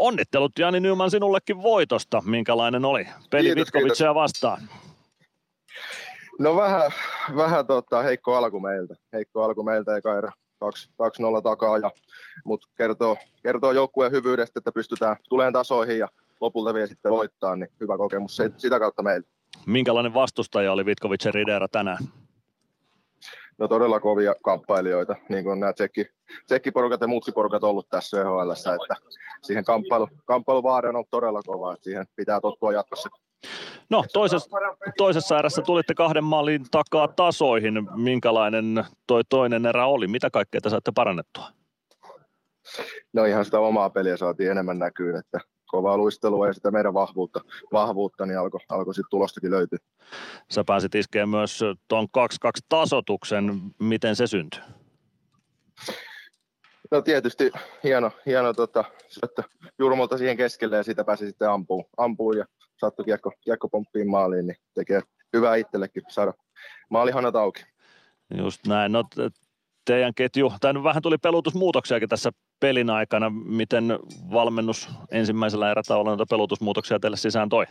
onnittelut Jani Nyman sinullekin voitosta. Minkälainen oli peli Vitkovicia vastaan? No vähän, vähän tota, heikko alku meiltä. Heikko alku meiltä eka erä 2-0 takaa, ja, mutta kertoo, kertoo joukkueen hyvyydestä, että pystytään tulemaan tasoihin ja lopulta vielä sitten voittaa, niin hyvä kokemus sitä kautta meille. Minkälainen vastustaja oli Vitkovicin Ridera tänään? No todella kovia kamppailijoita, niin kuin nämä tsekki, tsekkiporukat ja mutsiporukat ollut tässä EHL, että siihen kamppailu, kamppailuvaade on ollut todella kova, että siihen pitää tottua jatkossa. No toisessa, toisessa erässä tulitte kahden maalin takaa tasoihin. Minkälainen toi toinen erä oli? Mitä kaikkea te saitte parannettua? No ihan sitä omaa peliä saatiin enemmän näkyyn, että kovaa luistelua ja sitä meidän vahvuutta, vahvuutta niin alkoi alko sitten tulostakin löytyä. Sä pääsit iskeä myös tuon 2-2 tasotuksen. Miten se syntyi? No tietysti hieno, hieno tota, että Jurmolta siihen keskelle ja siitä pääsi sitten ampuun, ampuun ja sattui kiekko, kiekko pomppiin maaliin, niin tekee hyvää itsellekin saada maalihanat auki. Just näin. No, teidän ketju, tai vähän tuli pelutusmuutoksiakin tässä pelin aikana. Miten valmennus ensimmäisellä erätaululla noita pelutusmuutoksia teille sisään toi?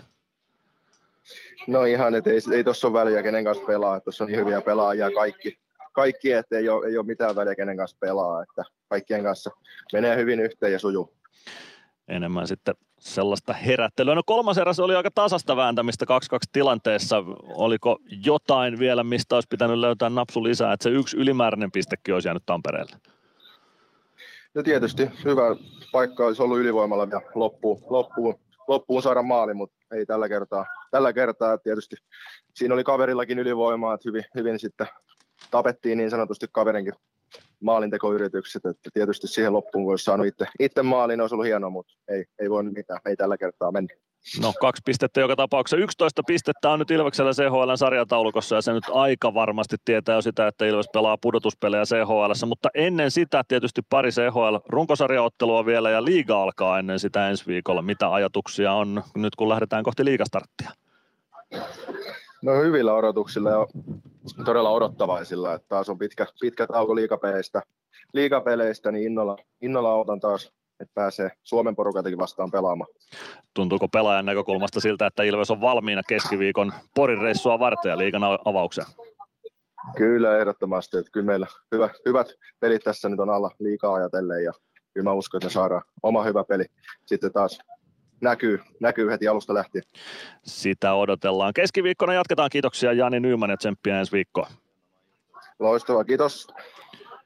No ihan, että ei, ei tuossa ole väliä, kenen kanssa pelaa. Tuossa on niin hyviä pelaajia kaikki, kaikki että ei ole, ei ole mitään väliä, kenen kanssa pelaa. Että kaikkien kanssa menee hyvin yhteen ja sujuu. Enemmän sitten sellaista herättelyä. No kolmas eräs oli aika tasasta vääntämistä 2-2 tilanteessa. Oliko jotain vielä, mistä olisi pitänyt löytää napsu lisää, että se yksi ylimääräinen pistekin olisi jäänyt Tampereelle? No tietysti hyvä paikka olisi ollut ylivoimalla vielä loppuun, loppuun, loppuun saada maali, mutta ei tällä kertaa. Tällä kertaa tietysti siinä oli kaverillakin ylivoimaa, että hyvin, hyvin sitten tapettiin niin sanotusti kaverinkin maalintekoyritykset, että tietysti siihen loppuun voisi saanut itse, itse maalin, olisi ollut hienoa, mutta ei, ei voi mitään, ei tällä kertaa mennä. No kaksi pistettä joka tapauksessa. 11 pistettä on nyt Ilveksellä CHL sarjataulukossa ja se nyt aika varmasti tietää jo sitä, että Ilves pelaa pudotuspelejä CHL, mutta ennen sitä tietysti pari CHL runkosarjaottelua vielä ja liiga alkaa ennen sitä ensi viikolla. Mitä ajatuksia on nyt kun lähdetään kohti liigastarttia? No hyvillä odotuksilla ja todella odottavaisilla, että taas on pitkä, pitkä tauko liikapeleistä, liikapeleistä niin innolla, innolla otan taas että pääsee Suomen porukatakin vastaan pelaamaan. Tuntuuko pelaajan näkökulmasta siltä, että Ilves on valmiina keskiviikon Porin reissua varten ja liikan avaukseen? Kyllä, ehdottomasti. Että kyllä meillä hyvä, hyvät pelit tässä nyt on alla liikaa ajatellen ja kyllä mä uskon, että me saadaan oma hyvä peli sitten taas näkyy, näkyy heti alusta lähtien. Sitä odotellaan. Keskiviikkona jatketaan. Kiitoksia Jani Nyyman ja tsemppiä ensi viikkoa. Loistavaa, kiitos.